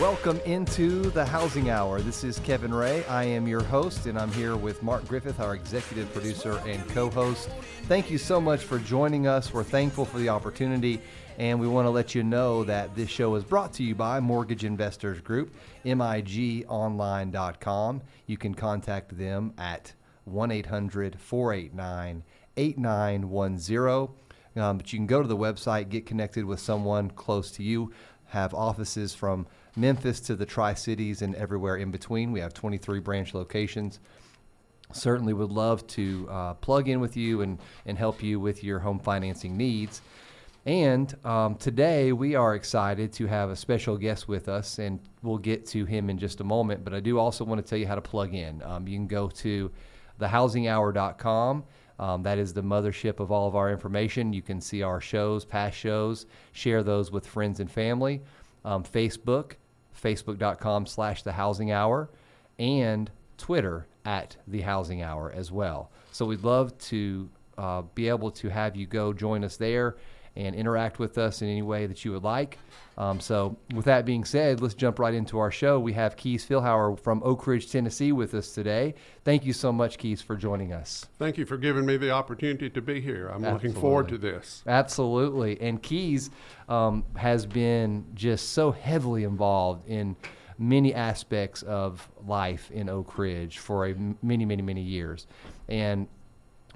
Welcome into the Housing Hour. This is Kevin Ray. I am your host, and I'm here with Mark Griffith, our executive producer and co host. Thank you so much for joining us. We're thankful for the opportunity, and we want to let you know that this show is brought to you by Mortgage Investors Group, migonline.com. You can contact them at 1 800 489 8910. Um, but you can go to the website, get connected with someone close to you, have offices from Memphis to the Tri Cities and everywhere in between. We have 23 branch locations. Certainly would love to uh, plug in with you and, and help you with your home financing needs. And um, today we are excited to have a special guest with us, and we'll get to him in just a moment. But I do also want to tell you how to plug in. Um, you can go to thehousinghour.com. Um, that is the mothership of all of our information. You can see our shows, past shows, share those with friends and family. Um, Facebook, facebook.com slash the housing hour, and Twitter at the housing hour as well. So we'd love to uh, be able to have you go join us there and interact with us in any way that you would like. Um, so, with that being said, let's jump right into our show. We have Keys Fillauer from Oak Ridge, Tennessee, with us today. Thank you so much, Keys, for joining us. Thank you for giving me the opportunity to be here. I'm Absolutely. looking forward to this. Absolutely. And Keys um, has been just so heavily involved in many aspects of life in Oak Ridge for a many, many, many years. And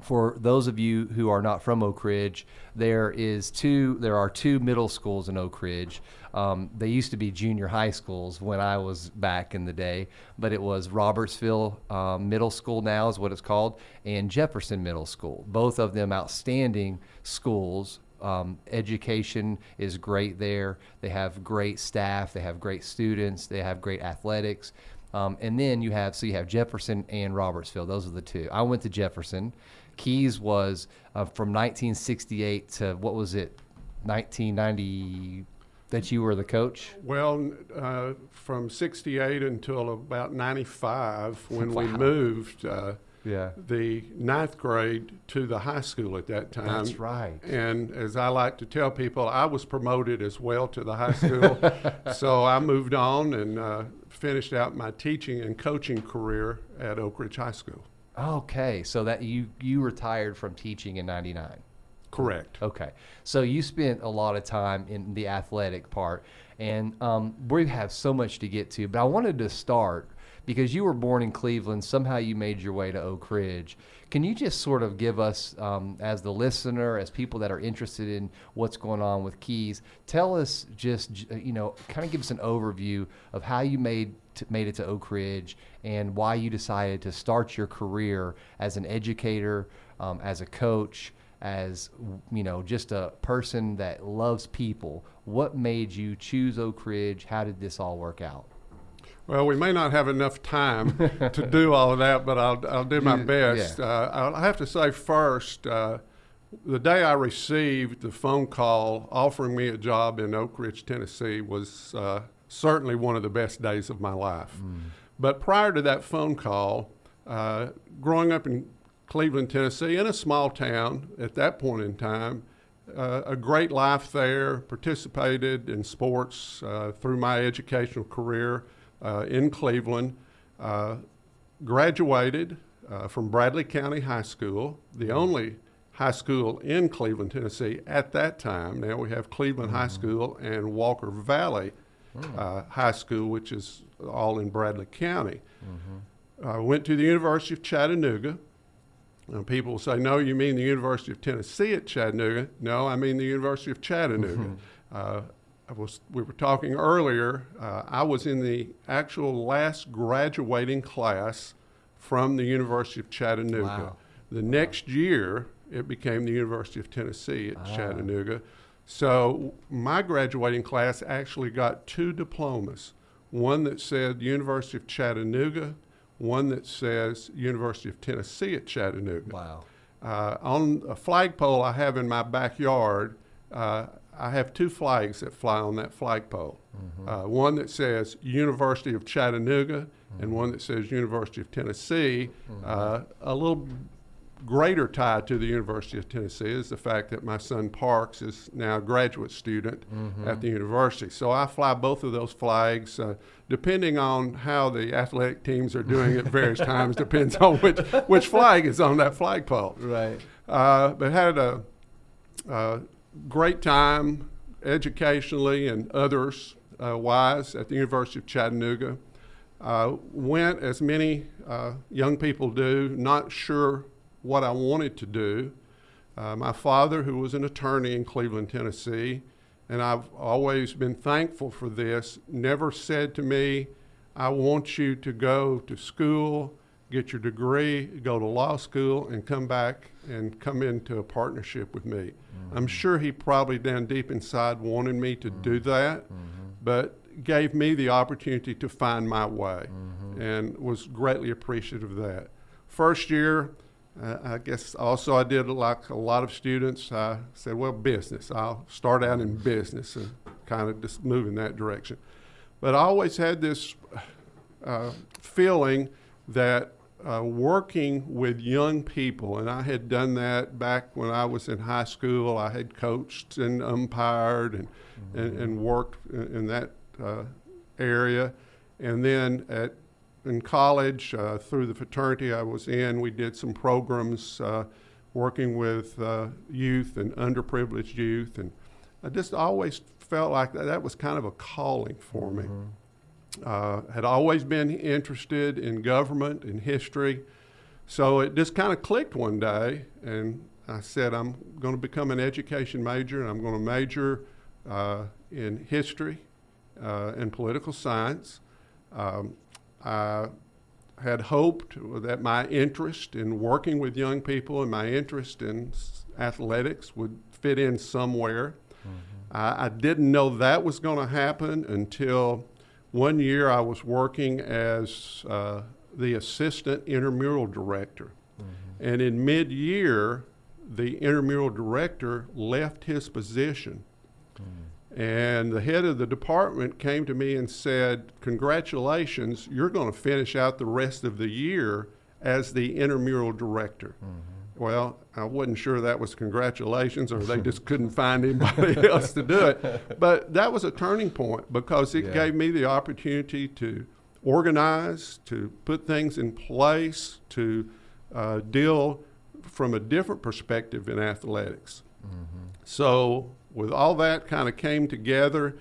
for those of you who are not from Oak Ridge, there is two. There are two middle schools in Oak Ridge. Um, they used to be junior high schools when I was back in the day, but it was Robertsville um, Middle School now is what it's called, and Jefferson Middle School. Both of them outstanding schools. Um, education is great there. They have great staff. They have great students. They have great athletics. Um, and then you have so you have Jefferson and Robertsville. Those are the two. I went to Jefferson. Keys was uh, from 1968 to what was it, 1990 that you were the coach? Well, uh, from 68 until about 95 when wow. we moved. Uh, yeah. the ninth grade to the high school at that time. That's right. And as I like to tell people, I was promoted as well to the high school. so I moved on and uh, finished out my teaching and coaching career at Oak Ridge High School. Okay, so that you you retired from teaching in '99. Correct. Okay, so you spent a lot of time in the athletic part, and um, we have so much to get to. But I wanted to start because you were born in Cleveland. Somehow you made your way to Oak Ridge. Can you just sort of give us, um, as the listener, as people that are interested in what's going on with Keys, tell us just you know, kind of give us an overview of how you made to, made it to Oak Ridge and why you decided to start your career as an educator, um, as a coach, as you know, just a person that loves people. What made you choose Oak Ridge? How did this all work out? Well, we may not have enough time to do all of that, but I'll, I'll do my best. Yeah. Uh, i have to say first, uh, the day I received the phone call offering me a job in Oak Ridge, Tennessee, was uh, certainly one of the best days of my life. Mm. But prior to that phone call, uh, growing up in Cleveland, Tennessee, in a small town at that point in time, uh, a great life there, participated in sports uh, through my educational career in Cleveland, uh, graduated uh, from Bradley County High School, the mm. only high school in Cleveland, Tennessee at that time. Now we have Cleveland mm-hmm. High School and Walker Valley mm. uh, High School, which is all in Bradley County. Mm-hmm. I went to the University of Chattanooga. Now, people say, no, you mean the University of Tennessee at Chattanooga. No, I mean the University of Chattanooga. Mm-hmm. Uh, was, we were talking earlier, uh, I was in the actual last graduating class from the University of Chattanooga. Wow. The next year, it became the University of Tennessee at ah. Chattanooga. So my graduating class actually got two diplomas one that said University of Chattanooga, one that says University of Tennessee at Chattanooga. Wow. Uh, on a flagpole I have in my backyard, uh, I have two flags that fly on that flagpole. Mm-hmm. Uh, one that says University of Chattanooga, mm-hmm. and one that says University of Tennessee. Mm-hmm. Uh, a little greater tie to the University of Tennessee is the fact that my son Parks is now a graduate student mm-hmm. at the university. So I fly both of those flags, uh, depending on how the athletic teams are doing at various times. Depends on which which flag is on that flagpole. Right. Uh, but had a, a, great time educationally and others uh, wise at the University of Chattanooga. Uh, went as many uh, young people do, not sure what I wanted to do. Uh, my father, who was an attorney in Cleveland, Tennessee, and I've always been thankful for this, never said to me, I want you to go to school, get your degree, go to law school, and come back and come into a partnership with me. Mm-hmm. I'm sure he probably down deep inside wanted me to mm-hmm. do that, mm-hmm. but gave me the opportunity to find my way mm-hmm. and was greatly appreciative of that. First year, uh, I guess also I did like a lot of students. I said, well, business. I'll start out in business and kind of just move in that direction. But I always had this uh, feeling that uh, working with young people, and I had done that back when I was in high school. I had coached and umpired and, mm-hmm. and, and, worked in, in that uh, area. And then at in college, uh, through the fraternity I was in, we did some programs uh, working with uh, youth and underprivileged youth. And I just always felt like that, that was kind of a calling for me. Mm-hmm. Uh, had always been interested in government and history. So it just kind of clicked one day, and I said, I'm going to become an education major, and I'm going to major uh, in history uh, and political science. Um, I had hoped that my interest in working with young people and my interest in athletics would fit in somewhere. Mm-hmm. I, I, didn't know that was going to happen until one year I was working as uh, the assistant intramural director. Mm-hmm. And in mid year, the intramural director left his position. Mm-hmm. And the head of the department came to me and said, Congratulations, you're going to finish out the rest of the year as the intramural director. Mm-hmm. Well, I wasn't sure that was congratulations or they just couldn't find anybody else to do it. But that was a turning point because it yeah. gave me the opportunity to organize, to put things in place, to uh, deal from a different perspective in athletics. Mm-hmm. So with all that kind of came together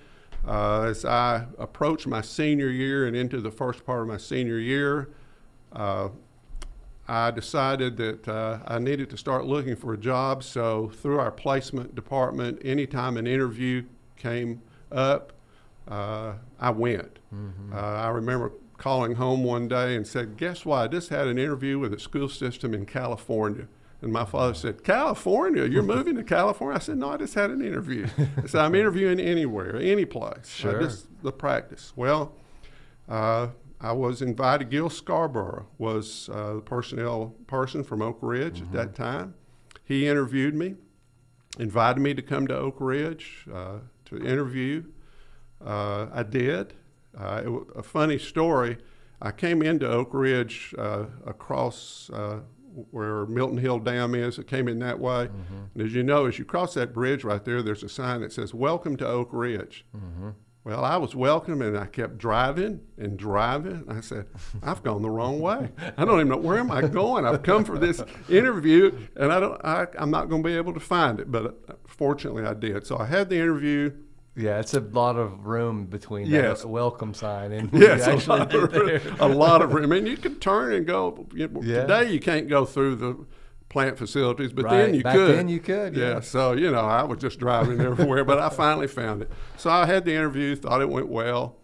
uh, as I approached my senior year and into the first part of my senior year. Uh, I decided that uh, I needed to start looking for a job. So, through our placement department, anytime an interview came up, uh, I went. Mm-hmm. Uh, I remember calling home one day and said, Guess what? I just had an interview with a school system in California. And my father said, California, you're moving to California? I said, No, I just had an interview. I said, I'm interviewing anywhere, any place. Sure. Just the practice. Well, uh, I was invited. Gil Scarborough was uh, the personnel person from Oak Ridge mm-hmm. at that time. He interviewed me, invited me to come to Oak Ridge uh, to interview. Uh, I did. Uh, it was a funny story. I came into Oak Ridge uh, across where Melton Hill Dam is. It came in that way. Mm-hmm. And as you know, as you cross that bridge right there, there's a sign that says, Welcome to Oak Ridge. Mm-hmm. Well, I was welcome and I kept driving and driving. I said, I've gone the wrong way. I don't even know where am I going. I've come for this interview and I don't I, I'm not going to be able to find it. But uh, fortunately I did. So I had the interview yeah, it's a lot of room between yes. that welcome sign and yes, a lot, of, a lot of room. I mean, you can turn and go. You know, yeah. Today you can't go through the plant facilities, but right. then you Back could. Then you could. Yeah. yeah. So you know, I was just driving everywhere, but I finally found it. So I had the interview. Thought it went well.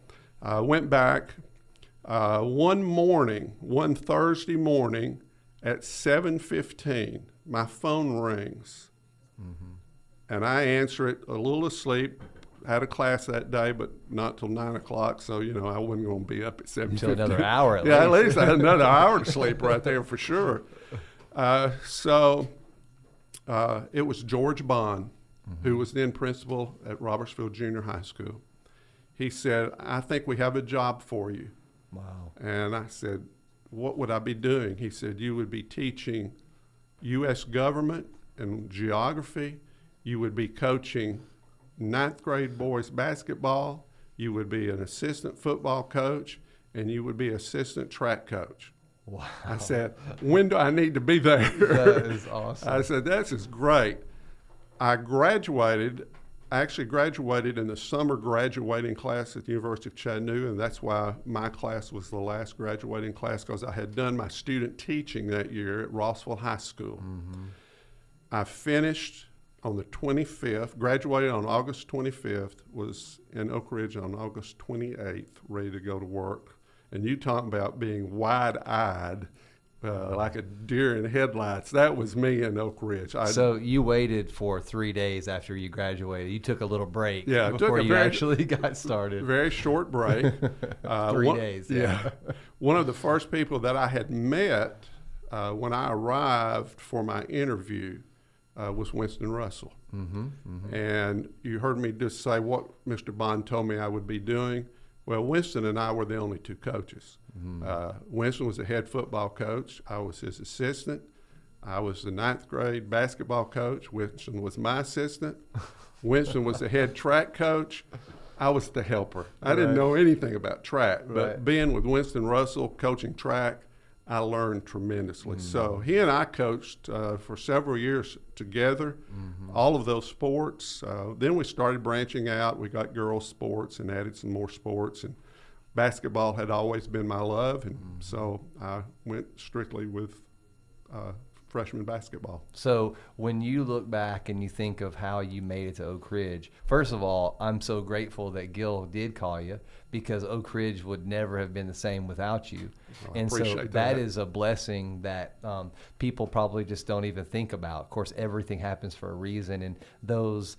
I uh, went back uh, one morning, one Thursday morning at seven fifteen. My phone rings. Mm-hmm. And I answer it a little asleep, had a class that day, but not till nine o'clock. So you know, I wasn't going to be up at seven. Until another hour. At yeah, least. at least I had another hour to sleep right there for sure. Uh, so uh, it was George Bond, mm-hmm. who was then principal at Robertsville Junior High School. He said, I think we have a job for you. Wow. And I said, What would I be doing? He said, You would be teaching U.S. government and geography. You would be coaching ninth grade boys basketball. You would be an assistant football coach, and you would be assistant track coach. Wow. I said, when do I need to be there? That is awesome. I said, this is great. I graduated, I actually graduated in the summer graduating class at the University of Chattanooga, and that's why my class was the last graduating class because I had done my student teaching that year at Rossville High School. Mm-hmm. I finished on the 25th, graduated on August 25th, was in Oak Ridge on August 28th, ready to go to work. And you talking about being wide eyed. Uh, like a deer in headlights. That was me in Oak Ridge. I'd, so you waited for three days after you graduated. You took a little break yeah, before you very, actually got started. Very short break. Uh, three one, days. Yeah. yeah. one of the first people that I had met uh, when I arrived for my interview uh, was Winston Russell. Mm-hmm, mm-hmm. And you heard me just say what Mr. Bond told me I would be doing. Well, Winston and I were the only two coaches. Mm-hmm. Uh, Winston was the head football coach. I was his assistant. I was the ninth grade basketball coach. Winston was my assistant. Winston was the head track coach. I was the helper. I right. didn't know anything about track, but right. being with Winston Russell, coaching track, I learned tremendously. Mm-hmm. So he and I coached uh, for several years together, mm-hmm. all of those sports. Uh, then we started branching out. We got girls' sports and added some more sports. And basketball had always been my love, and mm-hmm. so I went strictly with uh, freshman basketball. So when you look back and you think of how you made it to Oak Ridge, first of all, I'm so grateful that Gil did call you because Oak Ridge would never have been the same without you. Well, and so that. that is a blessing that um, people probably just don't even think about. Of course, everything happens for a reason, and those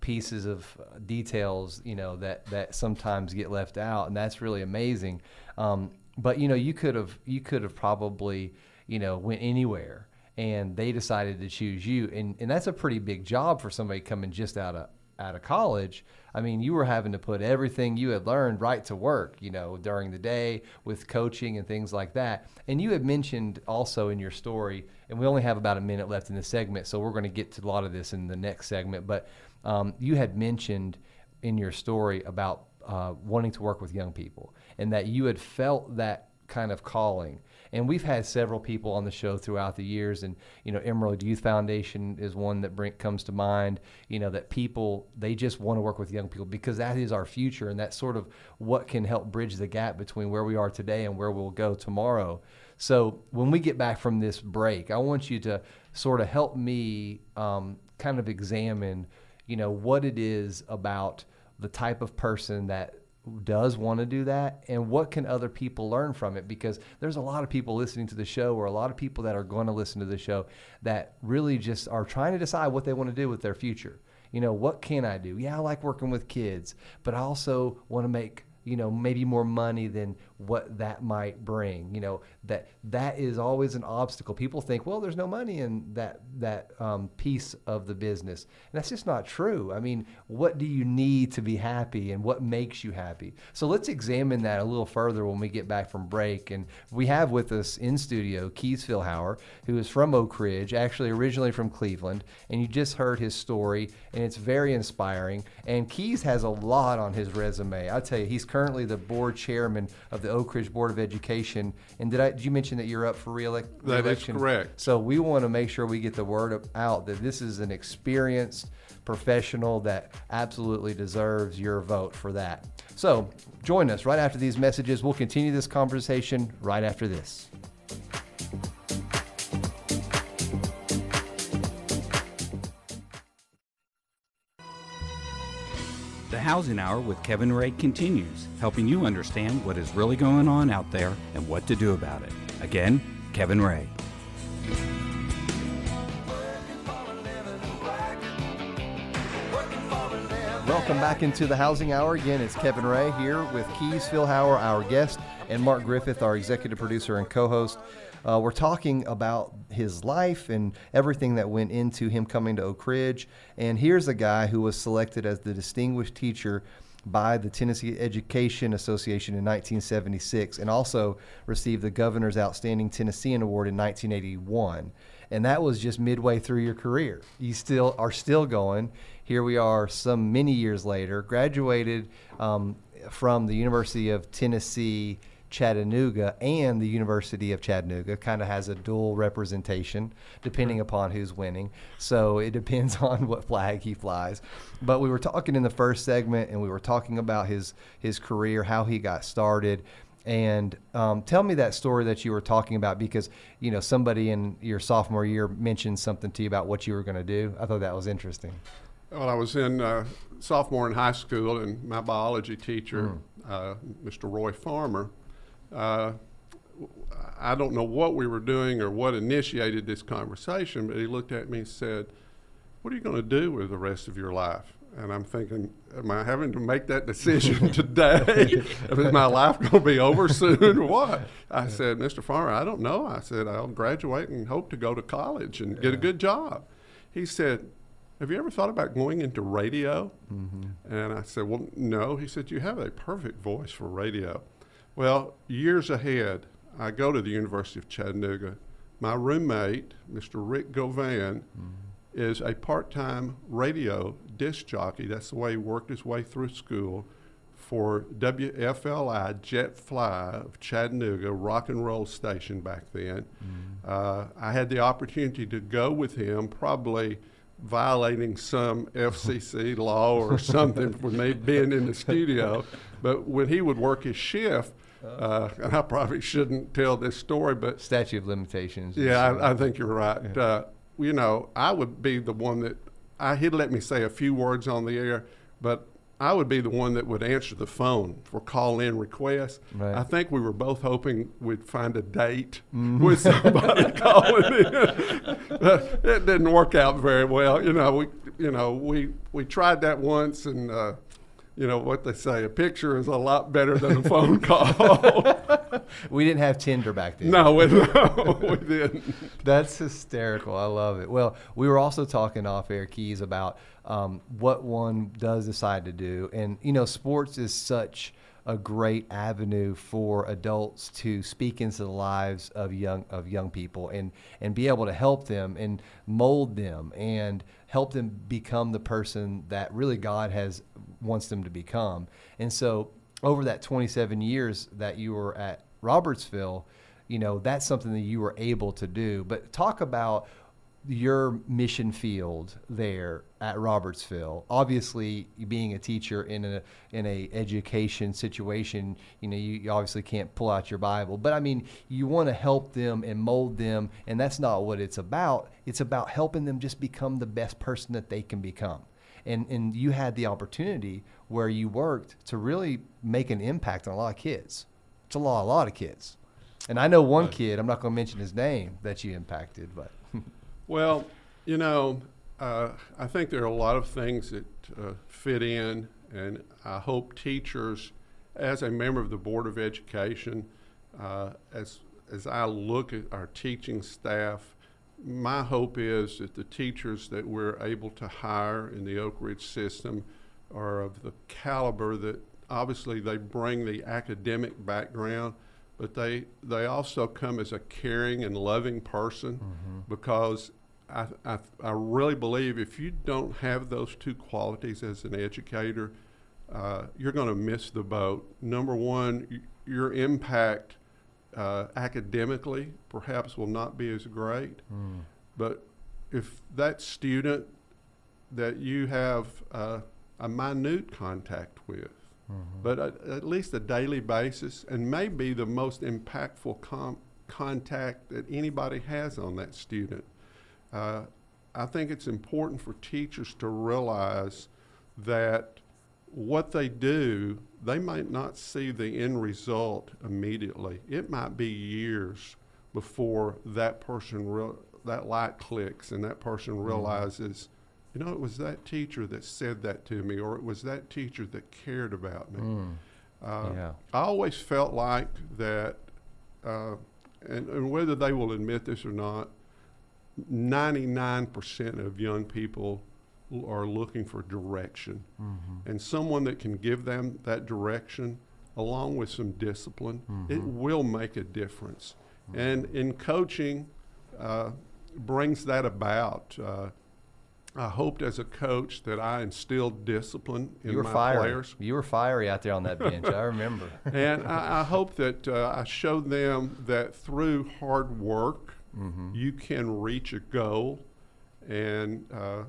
pieces of details, you know, that that sometimes get left out, and that's really amazing. Um, but you know, you could have you could have probably you know went anywhere and they decided to choose you. And, and that's a pretty big job for somebody coming just out of out of college. I mean you were having to put everything you had learned right to work you know during the day with coaching and things like that. And you had mentioned also in your story and we only have about a minute left in this segment so we're going to get to a lot of this in the next segment but um, you had mentioned in your story about uh, wanting to work with young people and that you had felt that kind of calling and we've had several people on the show throughout the years, and you know, Emerald Youth Foundation is one that bring, comes to mind. You know, that people they just want to work with young people because that is our future, and that's sort of what can help bridge the gap between where we are today and where we'll go tomorrow. So when we get back from this break, I want you to sort of help me um, kind of examine, you know, what it is about the type of person that does want to do that and what can other people learn from it? Because there's a lot of people listening to the show or a lot of people that are going to listen to the show that really just are trying to decide what they want to do with their future. You know what can i do? Yeah i like working with kids but i also want to make you know maybe more money than what that might bring you know that that is always an obstacle. People think well there's no money in that that um, piece of the business. And that's just not true. I mean what do you need to be happy and what makes you happy? So let's examine that a little further when we get back from break. And we have with us in studio keys fillauer who is from oak ridge actually originally from cleveland. And you just heard his story and it's very inspiring. And keys has a lot on his resume. I tell you he's currently the board chairman of the Oak Ridge Board of Education. And did I did you mention that you're up for reelec- That is correct. So we want to make sure we get the word out that this is an experienced professional that absolutely deserves your vote for that. So join us right after these messages. We'll continue this conversation right after this. Housing Hour with Kevin Ray continues, helping you understand what is really going on out there and what to do about it. Again, Kevin Ray. Welcome back into the Housing Hour. Again, it's Kevin Ray here with Keys Fillauer, our guest, and Mark Griffith, our executive producer and co host. Uh, we're talking about his life and everything that went into him coming to Oak Ridge. And here's a guy who was selected as the distinguished teacher by the Tennessee Education Association in 1976 and also received the Governor's Outstanding Tennessean Award in 1981. And that was just midway through your career. You still are still going. Here we are some many years later, graduated um, from the University of Tennessee Chattanooga and the University of Chattanooga kind of has a dual representation depending upon who's winning. So it depends on what flag he flies. But we were talking in the first segment and we were talking about his his career, how he got started. And um, tell me that story that you were talking about because you know somebody in your sophomore year mentioned something to you about what you were going to do. I thought that was interesting. Well, I was in uh, sophomore in high school, and my biology teacher, mm. uh, Mr. Roy Farmer, uh, I don't know what we were doing or what initiated this conversation, but he looked at me and said, What are you going to do with the rest of your life? And I'm thinking, Am I having to make that decision today? Is my life going to be over soon or what? I said, Mr. Farmer, I don't know. I said, I'll graduate and hope to go to college and yeah. get a good job. He said, have you ever thought about going into radio? Mm-hmm. And I said, Well, no. He said, You have a perfect voice for radio. Well, years ahead, I go to the University of Chattanooga. My roommate, Mr. Rick Govan, mm-hmm. is a part time radio disc jockey. That's the way he worked his way through school for WFLI Jet Fly of Chattanooga, rock and roll station back then. Mm-hmm. Uh, I had the opportunity to go with him, probably violating some FCC law or something for me being in the studio. But when he would work his shift, uh, and I probably shouldn't tell this story, but statute of limitations. Yeah, I, I, think you're right. Yeah. Uh, you know, I would be the one that I, he'd let me say a few words on the air, but I would be the one that would answer the phone for call in requests. Right. I think we were both hoping we'd find a date mm. with somebody calling in. it didn't work out very well. You know, we you know we we tried that once and. Uh, you know what they say, a picture is a lot better than a phone call. we didn't have Tinder back then. No, we, no, we didn't. That's hysterical. I love it. Well, we were also talking off air keys about um, what one does decide to do, and you know, sports is such a great avenue for adults to speak into the lives of young of young people and and be able to help them and mold them and help them become the person that really God has wants them to become. And so over that 27 years that you were at Robertsville, you know, that's something that you were able to do. But talk about your mission field there at Robertsville. Obviously, being a teacher in a in a education situation, you know, you, you obviously can't pull out your Bible. But I mean, you want to help them and mold them, and that's not what it's about. It's about helping them just become the best person that they can become and and you had the opportunity where you worked to really make an impact on a lot of kids. It's a lot, a lot of kids. And I know one kid. I'm not going to mention his name that you impacted, but. Well, you know, uh, I think there are a lot of things that uh, fit in, and I hope teachers, as a member of the Board of Education, uh, as as I look at our teaching staff my hope is that the teachers that we're able to hire in the Oak Ridge system are of the caliber that obviously they bring the academic background, but they they also come as a caring and loving person mm-hmm. because I, I, I really believe if you don't have those two qualities as an educator, uh, you're going to miss the boat. Number one, y- your impact uh, academically perhaps will not be as great. Mm. But if that student that you have uh, a minute contact with, mm-hmm. but at, at, least a daily basis, and maybe the most impactful com- contact that anybody has on that student, uh, I think it's important for teachers to realize that what they do, they might not see the end result immediately. It might be years before that person, re- that light clicks and that person mm-hmm. realizes. You know, it was that teacher that said that to me, or it was that teacher that cared about me. Mm. Uh, yeah. I always felt like that, uh, and, and whether they will admit this or not, 99% of young people are looking for direction. Mm-hmm. And someone that can give them that direction, along with some discipline, mm-hmm. it will make a difference. Mm-hmm. And in coaching, uh, brings that about. I hoped as a coach that I instilled discipline in my fiery. players. You were fiery out there on that bench. I remember. and I, I, hope that uh, I showed them that through hard work, mm-hmm. you can reach a goal. And, uh,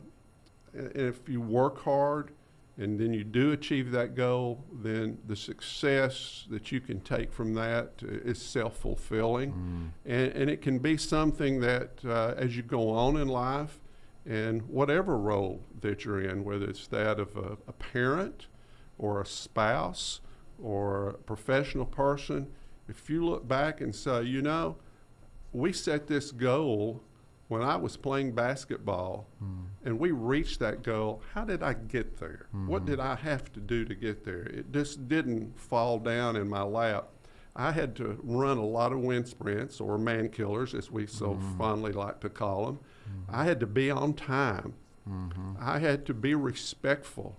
and if you work hard and then you do achieve that goal, then the success that you can take from that is self fulfilling. Mm. And, and, it can be something that uh, as you go on in life, and whatever role that you're in, whether it's that of a, a parent or a spouse or a professional person, if you look back and say, you know, we set this goal when I was playing basketball mm. and we reached that goal, how did I get there? Mm-hmm. What did I have to do to get there? It just didn't fall down in my lap. I had to run a lot of wind sprints or man killers, as we so mm-hmm. fondly like to call them. Mm-hmm. I had to be on time. Mm-hmm. I had to be respectful.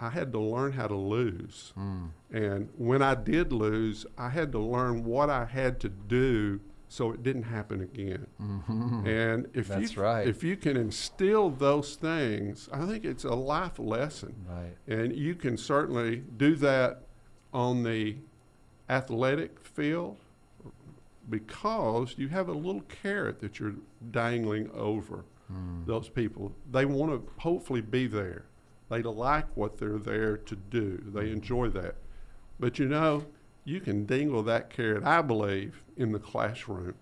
I had to learn how to lose. Mm. And when I did lose, I had to learn what I had to do so it didn't happen again. Mm-hmm. And if That's you right. if you can instill those things, I think it's a life lesson. Right. And you can certainly do that on the athletic field because you have a little carrot that you're dangling over mm. those people. They want to hopefully be there. They like what they're there to do. They hmm. enjoy that. But you know, you can dangle that carrot, I believe, in the classroom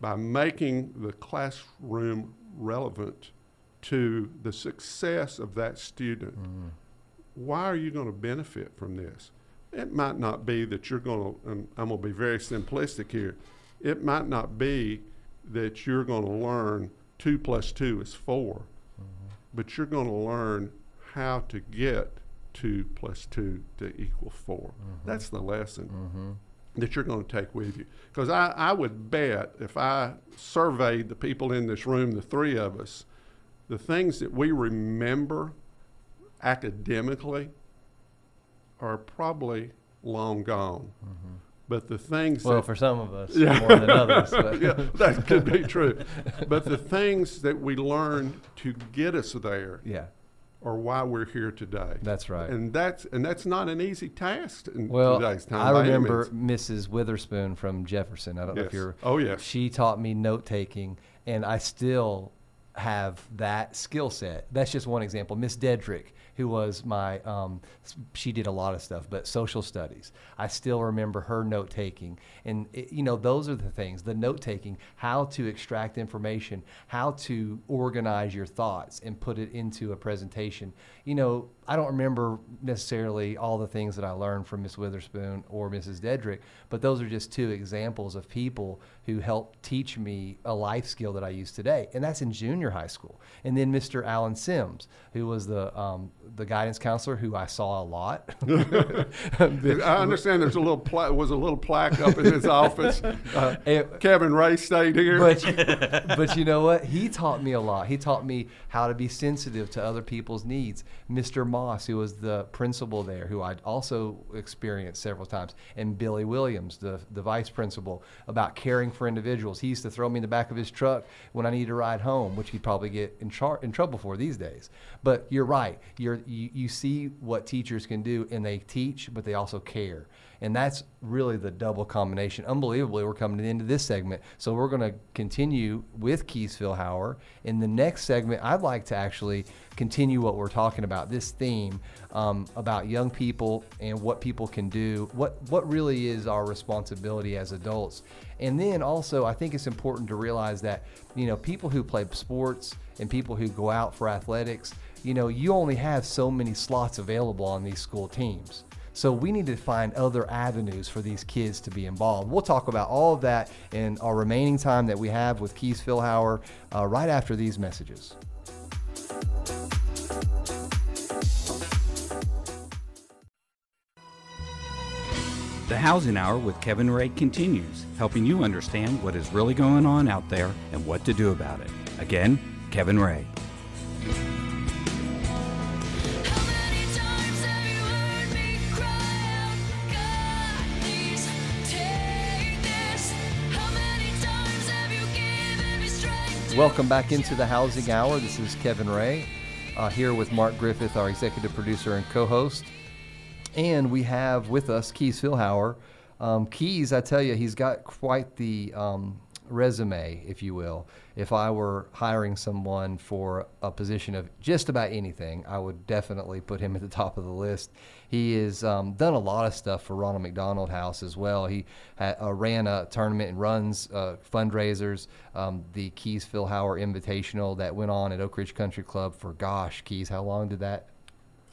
by making the classroom relevant to the success of that student. Mm. Why are you going to benefit from this? It might not be that you're going to, and I'm going to be very simplistic here, it might not be that you're going to learn two plus two is 4 mm-hmm. but you're going to learn how to get two plus two to equal 4 mm-hmm. That's the lesson mm-hmm. that you're going to take with you. Because I, I would bet if I surveyed the people in this room, the three of us, the things that we remember academically are probably long gone. Mm-hmm. But the things well, that, for some of us yeah. more than others. yeah, that could be true. But the things that we learn to get us there, yeah, are why we're here today. That's right. And that's and that's not an easy task in well, today's time. I remember Mrs. Witherspoon from Jefferson. I don't yes. know if you're. Oh yes. She taught me note taking, and I still have that skill set. That's just one example. Miss Dedrick who was my, um, she did a lot of stuff, but social studies. I still remember her note taking. And, it, you know, those are the things the note taking, how to extract information, how to organize your thoughts and put it into a presentation. You know, I don't remember necessarily all the things that I learned from Miss Witherspoon or Mrs. Dedrick, but those are just two examples of people who helped teach me a life skill that I use today. And that's in junior high school. And then Mr. Alan Sims, who was the um, the guidance counselor who I saw a lot. I understand there's a little pla- was a little plaque up in his office. Uh, Kevin Ray stayed here. But, but you know what? He taught me a lot. He taught me how to be sensitive to other people's needs. Mr. Moss, who was the principal there, who I'd also experienced several times, and Billy Williams, the, the vice principal, about caring for individuals. He used to throw me in the back of his truck when I needed to ride home, which he'd probably get in, char- in trouble for these days. But you're right. You're you, you see what teachers can do and they teach, but they also care. And that's really the double combination. Unbelievably, we're coming to the end of this segment. So we're going to continue with Keith Fillauer. In the next segment, I'd like to actually continue what we're talking about, this theme um, about young people and what people can do, what, what really is our responsibility as adults. And then also, I think it's important to realize that, you know, people who play sports and people who go out for athletics – you know, you only have so many slots available on these school teams. So we need to find other avenues for these kids to be involved. We'll talk about all of that in our remaining time that we have with Keith Fillauer uh, right after these messages. The Housing Hour with Kevin Ray continues, helping you understand what is really going on out there and what to do about it. Again, Kevin Ray. Welcome back into the Housing Hour. This is Kevin Ray, uh, here with Mark Griffith, our executive producer and co-host. And we have with us Keys Fillauer. Um, Keys, I tell you, he's got quite the um, resume, if you will. If I were hiring someone for a position of just about anything, I would definitely put him at the top of the list. He has um, done a lot of stuff for Ronald McDonald House as well. He ha- uh, ran a tournament and runs uh, fundraisers, um, the Keys Fillauer Invitational that went on at Oak Ridge Country Club for, gosh, Keys, how long did that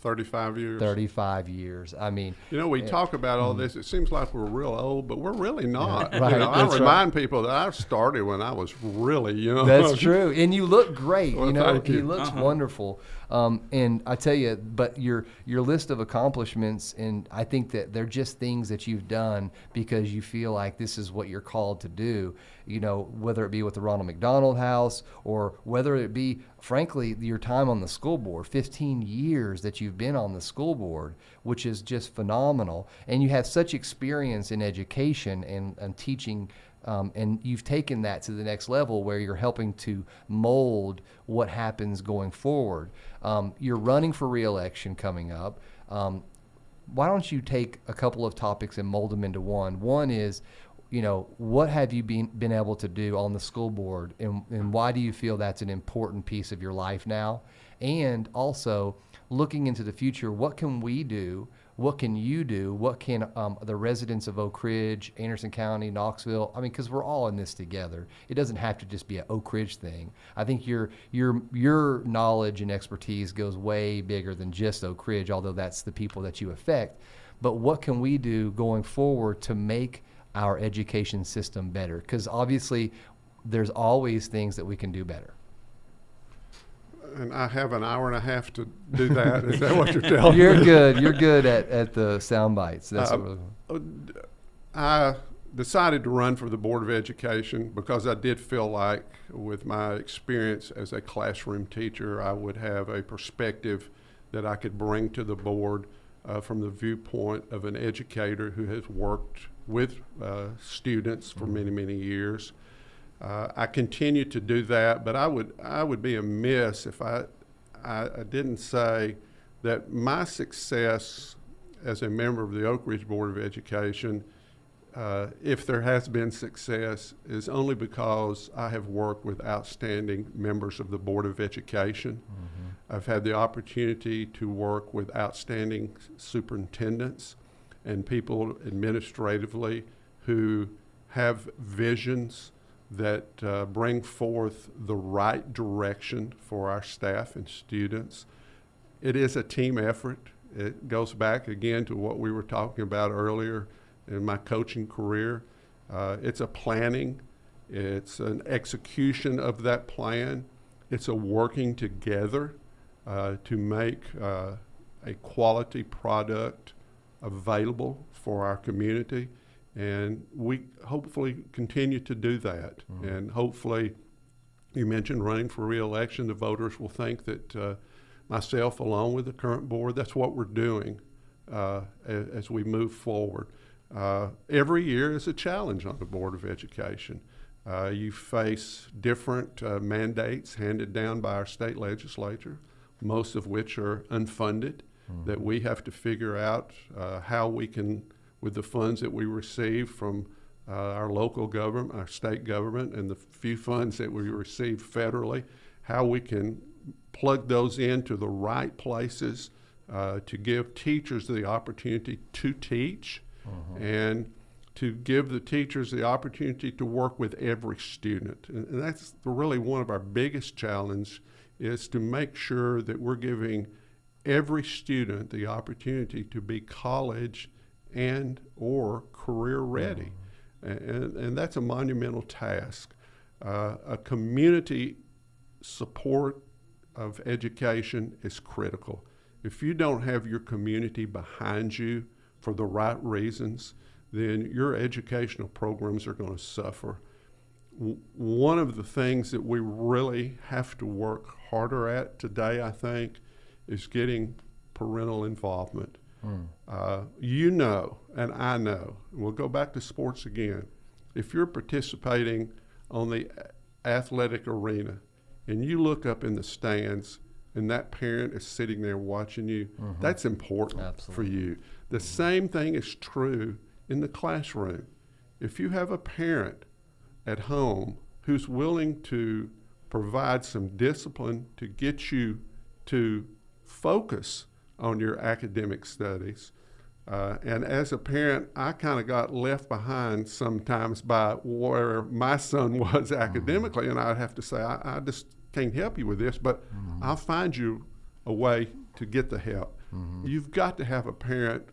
35 years. 35 years. I mean, you know, we yeah. talk about all mm-hmm. this. It seems like we're real old, but we're really not. right. You know, I remind right. people that I started when I was really young. That's true. And you look great. Well, you know, he you. looks uh-huh. wonderful. Um, and I tell you, but your your list of accomplishments, and I think that they're just things that you've done because you feel like this is what you're called to do. You know, whether it be with the Ronald McDonald House or whether it be, frankly, your time on the school board, 15 years that you've been on the school board, which is just phenomenal. And you have such experience in education and, and teaching um, and you've taken that to the next level where you're helping to mold what happens going forward. Um, you're running for reelection coming up. Um, why don't you take a couple of topics and mold them into one? One is, you know, what have you been been able to do on the school board, and, and why do you feel that's an important piece of your life now? And also, looking into the future, what can we do what can you do? What can um, the residents of Oak Ridge, Anderson County, Knoxville? I mean, because we're all in this together. It doesn't have to just be an Oak Ridge thing. I think your your your knowledge and expertise goes way bigger than just Oak Ridge, although that's the people that you affect. But what can we do going forward to make our education system better? Because obviously, there's always things that we can do better and I have an hour and a half to do that. Is that what you're telling you're me? You're good. You're good at, at the sound bites. That's uh, what I decided to run for the Board of Education because I did feel like, with my experience as a classroom teacher, I would have a perspective that I could bring to the board uh, from the viewpoint of an educator who has worked with uh, students for many, many years. Uh, I continue to do that, but I would I would be amiss if I, I, I didn't say that my success as a member of the Oak Ridge Board of Education, uh, if there has been success, is only because I have worked with outstanding members of the Board of Education. Mm-hmm. I've had the opportunity to work with outstanding superintendents and people administratively who have visions that uh, bring forth the right direction for our staff and students. It is a team effort. It goes back again to what we were talking about earlier in my coaching career. Uh, it's a planning, it's an execution of that plan, it's a working together uh, to make uh, a quality product available for our community and we hopefully continue to do that. Mm-hmm. And hopefully, you mentioned running for reelection. The voters will think that uh, myself, along with the current board, that's what we're doing uh, as, as, we move forward. Uh, every year is a challenge on the Board of Education. Uh, you face different uh, mandates handed down by our state legislature, most of which are unfunded, mm-hmm. that we have to figure out uh, how we can with the funds that we receive from uh, our local government, our state government, and the few funds that we receive federally, how we can plug those into the right places uh, to give teachers the opportunity to teach uh-huh. and to give the teachers the opportunity to work with every student. And, and that's really one of our biggest challenges is to make sure that we're giving every student the opportunity to be college and or career ready. And, and that's a monumental task. Uh, a community support of education is critical. If you don't have your community behind you for the right reasons, then your educational programs are going to suffer. One of the things that we really have to work harder at today, I think, is getting parental involvement. Mm. Uh, you know, and I know, we'll go back to sports again. If you're participating on the athletic arena and you look up in the stands and that parent is sitting there watching you, mm-hmm. that's important Absolutely. for you. The mm-hmm. same thing is true in the classroom. If you have a parent at home who's willing to provide some discipline to get you to focus on your academic studies. Uh, and as a parent, I kind of got left behind sometimes by where my son was mm-hmm. academically, and I'd have to say, I, I just can't help you with this, but mm-hmm. I'll find you a way to get the help. Mm-hmm. You've got to have a parent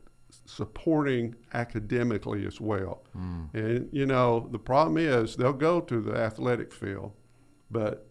supporting academically as well. Mm. And you know, the problem is they'll go to the athletic field, but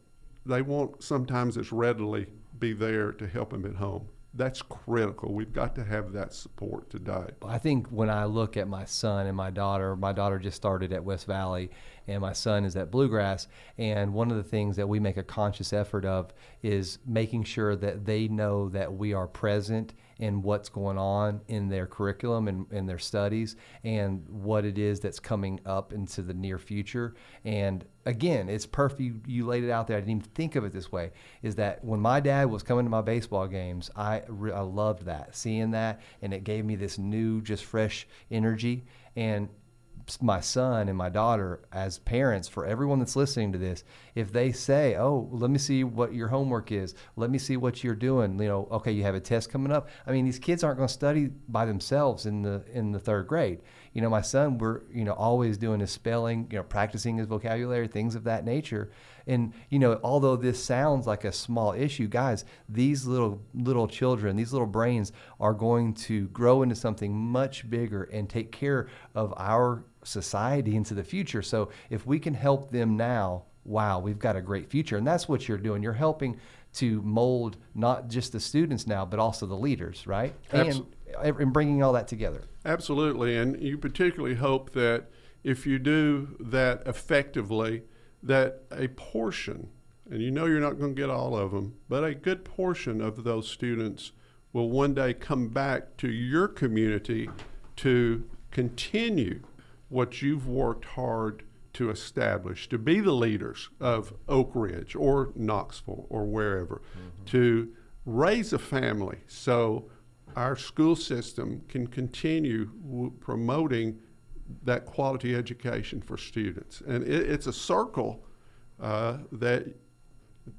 they won't sometimes as readily be there to help them at home that's critical. We've got to have that support today. I think when I look at my son and my daughter, my daughter just started at West Valley, and my son is at Bluegrass. And one of the things that we make a conscious effort of is making sure that they know that we are present in what's going on in their curriculum and in their studies and what it is that's coming up into the near future. And again, it's perfect. You, you laid it out there. I didn't even think of it this way. Is that when my dad was coming to my baseball games, I, I loved that, seeing that, and it gave me this new, just fresh energy. And my son and my daughter as parents for everyone that's listening to this if they say oh let me see what your homework is. Let me see what you're doing you know okay you have a test coming up. I mean these kids aren't going to study by themselves in the in the third grade. You know my son we're you know always doing his spelling you know practicing his vocabulary things of that nature. And you know although this sounds like a small issue guys these little little children these little brains are going to grow into something much bigger and take care of our society into the future. So if we can help them now, wow, we've got a great future. And that's what you're doing. You're helping to mold not just the students now, but also the leaders, right? Absol- and, and bringing all that together. Absolutely. And you particularly hope that if you do that effectively, that a portion, and you know you're not going to get all of them, but a good portion of those students will one day come back to your community to continue what you've worked hard to establish, to be the leaders of Oak Ridge or Knoxville or wherever, mm-hmm. to raise a family so our school system can continue w- promoting that quality education for students. And it, it's a circle uh, that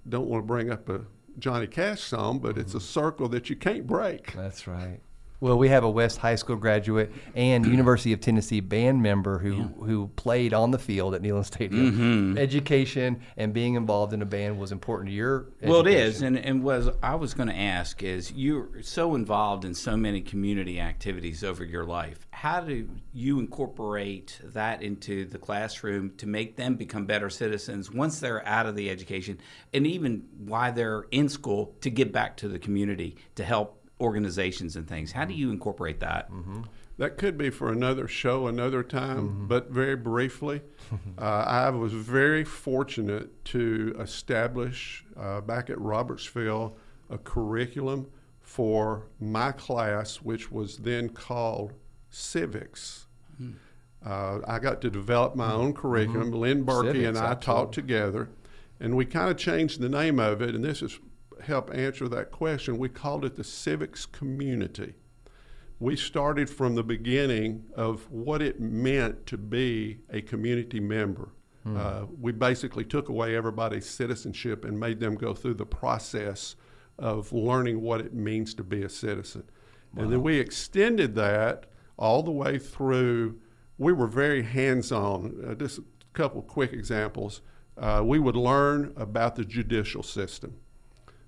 don't want to bring up a Johnny Cash song, but mm-hmm. it's a mm-hmm. circle that you can't break. That's right. Well, we have a West High School graduate and University of Tennessee band member who yeah. who played on the field at Neyland Stadium. Mm-hmm. Education and being involved in a band was important to your. Well, it is, and and was I was going to ask is you're so involved in so many community activities over your life. How do you incorporate that into the classroom to make them become better citizens once they're out of the education, and even while they're in school to give back to the community to help organizations and things. How do you incorporate that? Mm-hmm. That could be for another show, another time, mm-hmm. but very briefly, uh, I was very fortunate to establish uh, back at Robertsville a curriculum for my class, which was then called civics. Mm-hmm. Uh, I got to develop my own curriculum. Mm-hmm. Lynn Berkey civics, and I absolutely. taught together, and we kind of changed the name of it. And this is help answer that question, we called it the civics community. We started from the beginning of what it meant to be a community member. Hmm. Uh, we basically took away everybody's citizenship and made them go through the process of learning what it means to be a citizen. Wow. And then we extended that all the way through. We were very hands on. Uh, just a couple quick examples. Uh, we would learn about the judicial system.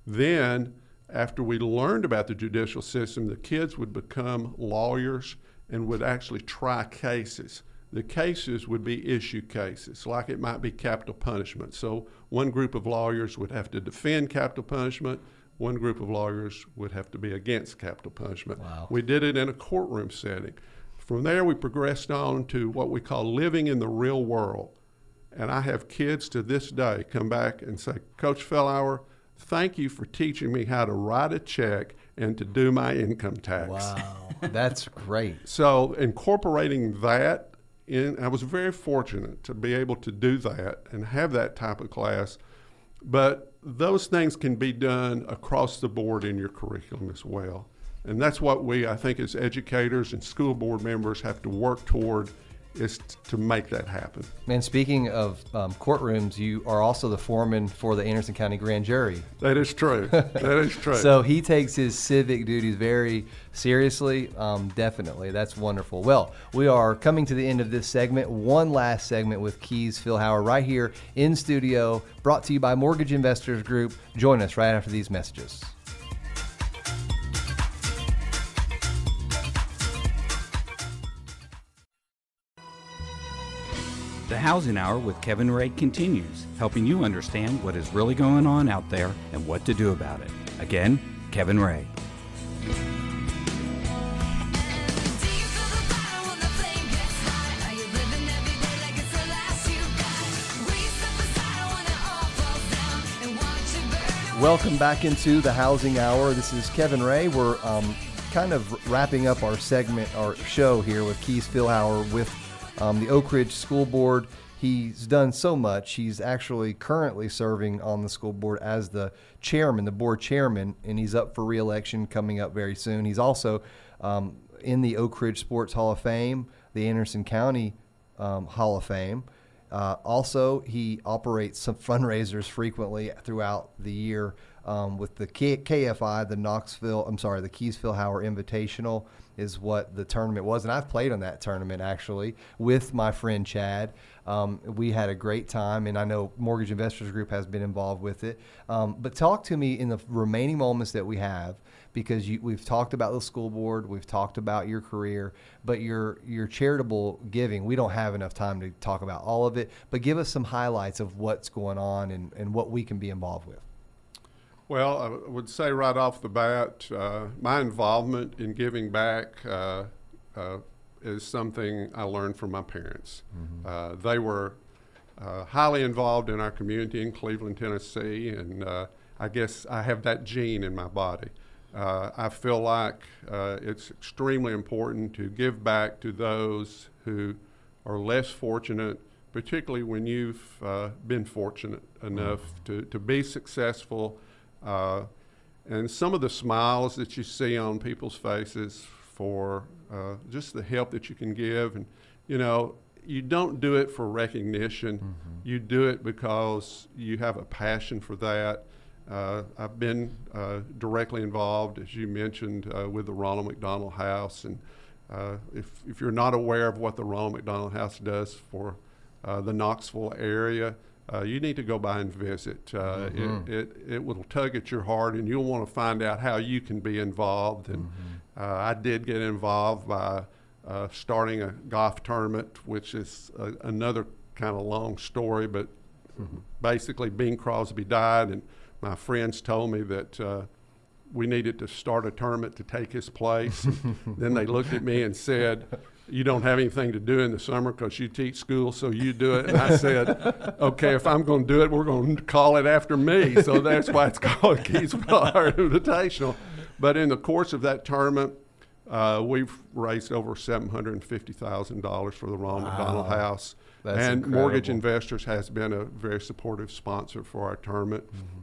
Then, after we learned about the judicial system, the kids would become lawyers and would actually try cases. The cases would be issue cases, like it might be capital punishment. So, one group of lawyers would have to defend capital punishment, one group of lawyers would have to be against capital punishment. Wow. We did it in a courtroom setting. From there, we progressed on to what we call living in the real world. And I have kids to this day come back and say, Coach Fillauer, thank you for teaching me how to write a check and to do my income tax. Wow, that's great. So incorporating that in, I was very fortunate to be able to do that and have that type of class. But those things can be done across the board in your curriculum as well. And that's what we, I think, as educators and school board members have to work toward is to make that happen. And speaking of um, courtrooms, you are also the foreman for the Anderson County Grand Jury. That is true. that is true. So he takes his civic duties very seriously. Um, definitely. That's wonderful. Well, we are coming to the end of this segment. One last segment with Keys Fillauer right here in studio, brought to you by Mortgage Investors Group. Join us right after these messages. The Housing Hour with Kevin Ray continues, helping you understand what is really going on out there and what to do about it. Again, Kevin Ray. Welcome back into the Housing Hour. This is Kevin Ray. We're um, kind of wrapping up our segment, our show here with Keys Fillauer with um, the Oak Ridge School Board. He's done so much. He's actually currently serving on the school board as the chairman, the board chairman, and he's up for reelection coming up very soon. He's also um, in the Oak Ridge Sports Hall of Fame, the Anderson County um, Hall of Fame. Uh, also, he operates some fundraisers frequently throughout the year um, with the K- KFI, the Knoxville, I'm sorry, the Keys Howard Invitational is what the tournament was. And I've played on that tournament actually with my friend Chad. Um, we had a great time, and I know Mortgage Investors Group has been involved with it. Um, but talk to me in the remaining moments that we have, because you, we've talked about the school board, we've talked about your career, but your your charitable giving, we don't have enough time to talk about all of it. But give us some highlights of what's going on and, and what we can be involved with. Well, I would say right off the bat, uh, my involvement in giving back uh, uh, is something I learned from my parents. Mm-hmm. Uh, they were uh, highly involved in our community in Cleveland, Tennessee, and uh, I guess I have that gene in my body. I feel like it's extremely important to give back to those who are less fortunate, particularly when you've been fortunate enough mm-hmm. to, to be successful uh, and some of the smiles that you see on people's faces for uh, just the help that you can give. And, you know, you don't do it for recognition, mm-hmm. you do it because you have a passion for that. Uh, I've been uh, directly involved, as you mentioned, uh, with the Ronald McDonald House. And uh, if, if you're not aware of what the Ronald McDonald House does for uh, the Knoxville area, uh, you need to go by and visit. Uh, mm-hmm. it, it, it will tug at your heart, and you'll want to find out how you can be involved. And mm-hmm. uh, I did get involved by uh, starting a golf tournament, which is a, another kind of long story, but mm-hmm. basically, Bing Crosby died, and my friends told me that uh, we needed to start a tournament to take his place. then they looked at me and said, you don't have anything to do in the summer because you teach school, so you do it. And I said, okay, if I'm going to do it, we're going to call it after me. So that's why it's called Keys Fillauer Invitational. But in the course of that tournament, uh, we've raised over $750,000 for the Ronald wow. McDonald House. That's and incredible. Mortgage Investors has been a very supportive sponsor for our tournament. Mm-hmm.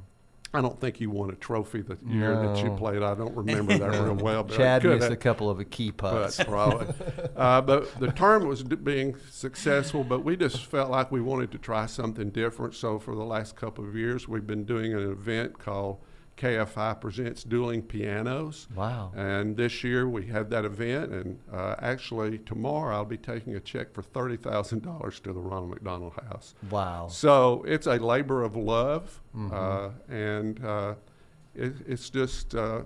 I don't think you won a trophy the year no. that you played. I don't remember that real well. But Chad missed have, a couple of key putts. But probably. uh, but the tournament was being successful, but we just felt like we wanted to try something different. So for the last couple of years, we've been doing an event called KFI presents dueling pianos. Wow! And this year we had that event, and uh, actually tomorrow I'll be taking a check for thirty thousand dollars to the Ronald McDonald House. Wow! So it's a labor of love, mm-hmm. uh, and uh, it, it's just uh,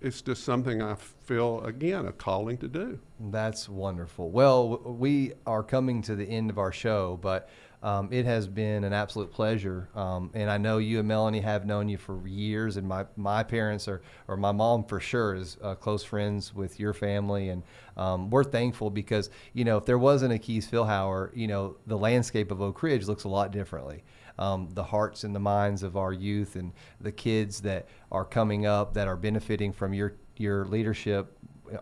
it's just something I feel again a calling to do. That's wonderful. Well, we are coming to the end of our show, but Um, it has been an absolute pleasure, um, and I know you and Melanie have known you for years, and my, my parents are, or my mom for sure is uh, close friends with your family, and um, we're thankful because you know if there wasn't a Keys Fillauer, you know the landscape of Oak Ridge looks a lot differently. Um, the hearts and the minds of our youth and the kids that are coming up that are benefiting from your your leadership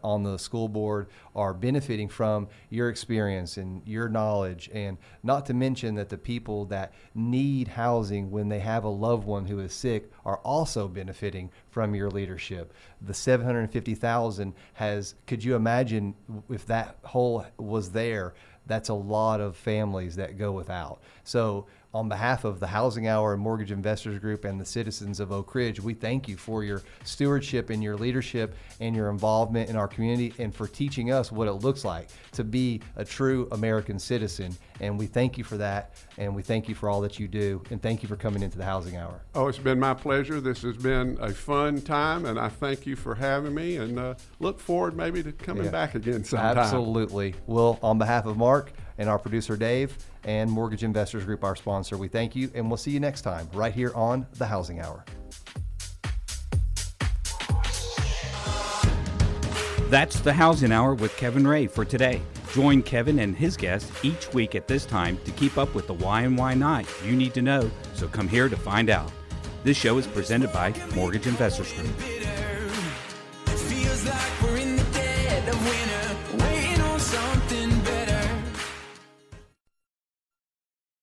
on the school board are benefiting from your experience and your knowledge. And not to mention that the people that need housing when they have a loved one who is sick are also benefiting from your leadership. The 750,000 has could you imagine if that hole was there? That's a lot of families that go without. So on behalf of the Housing Hour and Mortgage Investors Group and the citizens of Oak Ridge, we thank you for your stewardship and your leadership and your involvement in our community and for teaching us what it looks like to be a true American citizen. And we thank you for that. And we thank you for all that you do. And thank you for coming into the Housing Hour. Oh, it's been my pleasure. This has been a fun time, and I thank you for having me and uh, look forward maybe to coming yeah. back again sometime. Absolutely. Well, on behalf of Mark and our producer Dave, and Mortgage Investors Group, our sponsor. We thank you, and we'll see you next time right here on The Housing Hour. That's The Housing Hour with Kevin Ray for today. Join Kevin and his guests each week at this time to keep up with the why and why not you need to know, so come here to find out. This show is presented by Mortgage Investors Group.